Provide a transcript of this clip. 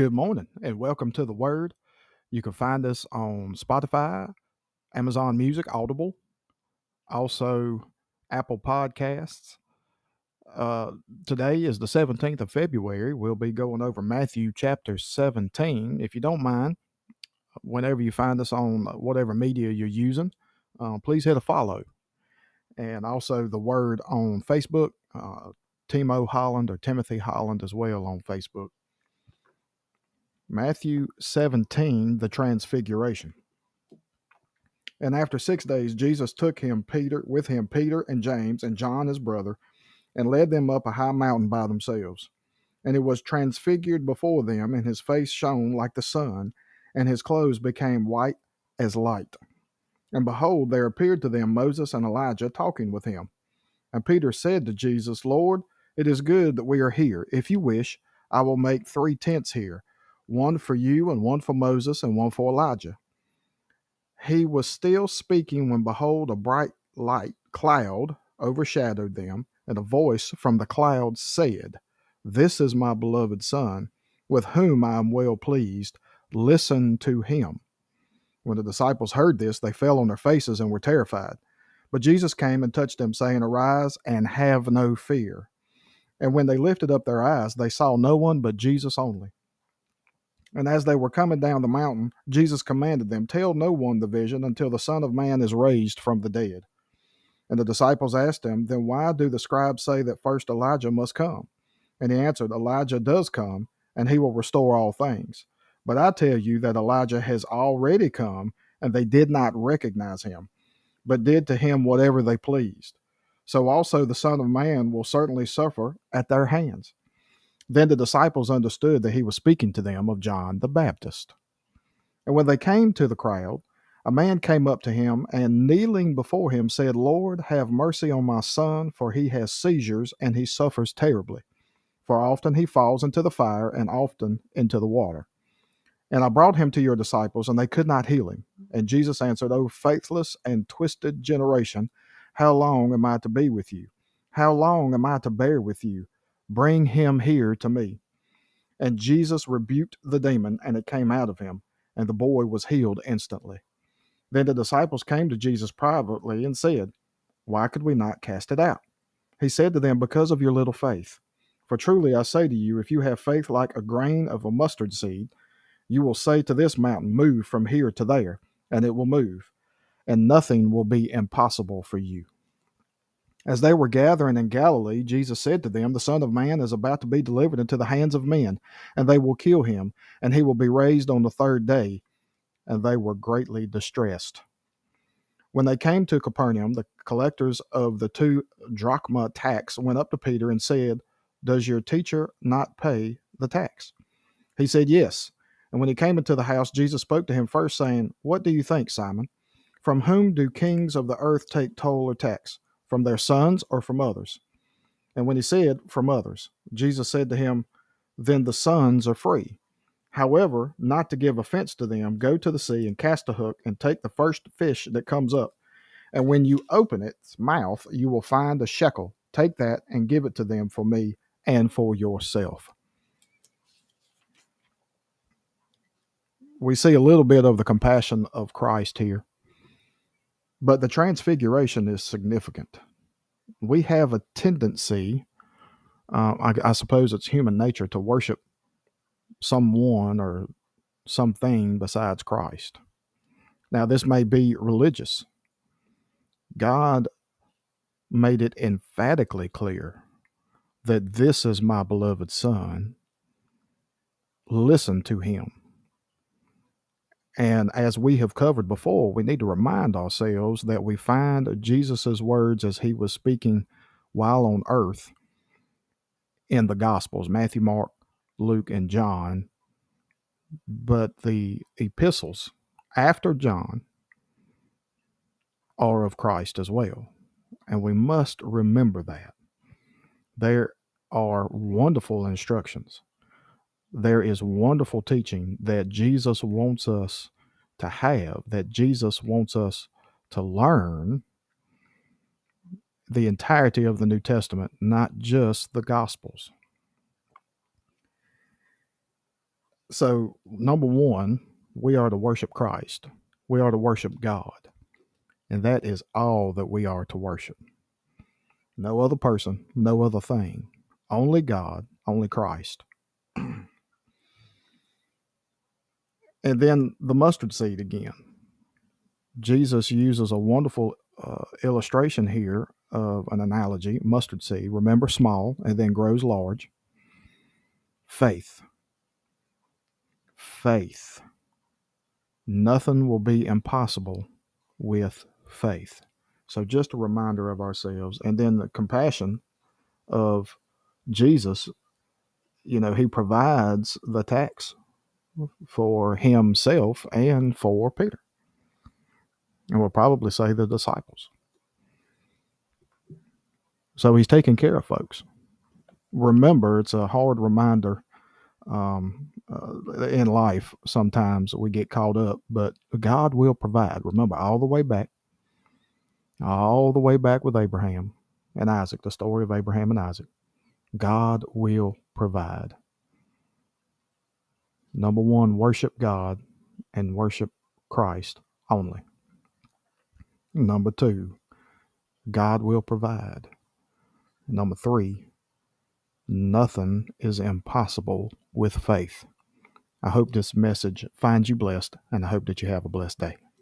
Good morning and welcome to the Word. You can find us on Spotify, Amazon Music, Audible, also Apple Podcasts. Uh, today is the 17th of February. We'll be going over Matthew chapter 17. If you don't mind, whenever you find us on whatever media you're using, uh, please hit a follow. And also the Word on Facebook, uh, Timo Holland or Timothy Holland as well on Facebook. Matthew 17, the Transfiguration. And after six days, Jesus took him, Peter, with him, Peter and James and John his brother, and led them up a high mountain by themselves. And he was transfigured before them, and his face shone like the sun, and his clothes became white as light. And behold, there appeared to them Moses and Elijah talking with him. And Peter said to Jesus, Lord, it is good that we are here. If you wish, I will make three tents here one for you, and one for Moses, and one for Elijah. He was still speaking when, behold, a bright light cloud overshadowed them, and a voice from the cloud said, This is my beloved Son, with whom I am well pleased. Listen to him. When the disciples heard this, they fell on their faces and were terrified. But Jesus came and touched them, saying, Arise and have no fear. And when they lifted up their eyes, they saw no one but Jesus only. And as they were coming down the mountain, Jesus commanded them, Tell no one the vision until the Son of Man is raised from the dead. And the disciples asked him, Then why do the scribes say that first Elijah must come? And he answered, Elijah does come, and he will restore all things. But I tell you that Elijah has already come, and they did not recognize him, but did to him whatever they pleased. So also the Son of Man will certainly suffer at their hands. Then the disciples understood that he was speaking to them of John the Baptist. And when they came to the crowd, a man came up to him and kneeling before him said, Lord, have mercy on my son, for he has seizures and he suffers terribly. For often he falls into the fire and often into the water. And I brought him to your disciples, and they could not heal him. And Jesus answered, O faithless and twisted generation, how long am I to be with you? How long am I to bear with you? Bring him here to me. And Jesus rebuked the demon, and it came out of him, and the boy was healed instantly. Then the disciples came to Jesus privately and said, Why could we not cast it out? He said to them, Because of your little faith. For truly I say to you, if you have faith like a grain of a mustard seed, you will say to this mountain, Move from here to there, and it will move, and nothing will be impossible for you. As they were gathering in Galilee, Jesus said to them, The Son of Man is about to be delivered into the hands of men, and they will kill him, and he will be raised on the third day. And they were greatly distressed. When they came to Capernaum, the collectors of the two drachma tax went up to Peter and said, Does your teacher not pay the tax? He said, Yes. And when he came into the house, Jesus spoke to him first, saying, What do you think, Simon? From whom do kings of the earth take toll or tax? From their sons or from others? And when he said, From others, Jesus said to him, Then the sons are free. However, not to give offense to them, go to the sea and cast a hook and take the first fish that comes up. And when you open its mouth, you will find a shekel. Take that and give it to them for me and for yourself. We see a little bit of the compassion of Christ here. But the transfiguration is significant. We have a tendency, uh, I, I suppose it's human nature, to worship someone or something besides Christ. Now, this may be religious. God made it emphatically clear that this is my beloved Son. Listen to him. And as we have covered before, we need to remind ourselves that we find Jesus' words as he was speaking while on earth in the Gospels Matthew, Mark, Luke, and John. But the epistles after John are of Christ as well. And we must remember that. There are wonderful instructions there is wonderful teaching that Jesus wants us to have, that Jesus wants us to learn the entirety of the New Testament, not just the Gospels. So, number one, we are to worship Christ. We are to worship God. And that is all that we are to worship. No other person, no other thing. Only God, only Christ. Then the mustard seed again. Jesus uses a wonderful uh, illustration here of an analogy mustard seed. Remember, small and then grows large. Faith. Faith. Nothing will be impossible with faith. So, just a reminder of ourselves. And then the compassion of Jesus, you know, he provides the tax for himself and for Peter. And we'll probably say the disciples. So he's taking care of folks. Remember, it's a hard reminder um, uh, in life. Sometimes we get caught up, but God will provide. Remember, all the way back, all the way back with Abraham and Isaac, the story of Abraham and Isaac. God will provide. Number one, worship God and worship Christ only. Number two, God will provide. Number three, nothing is impossible with faith. I hope this message finds you blessed, and I hope that you have a blessed day.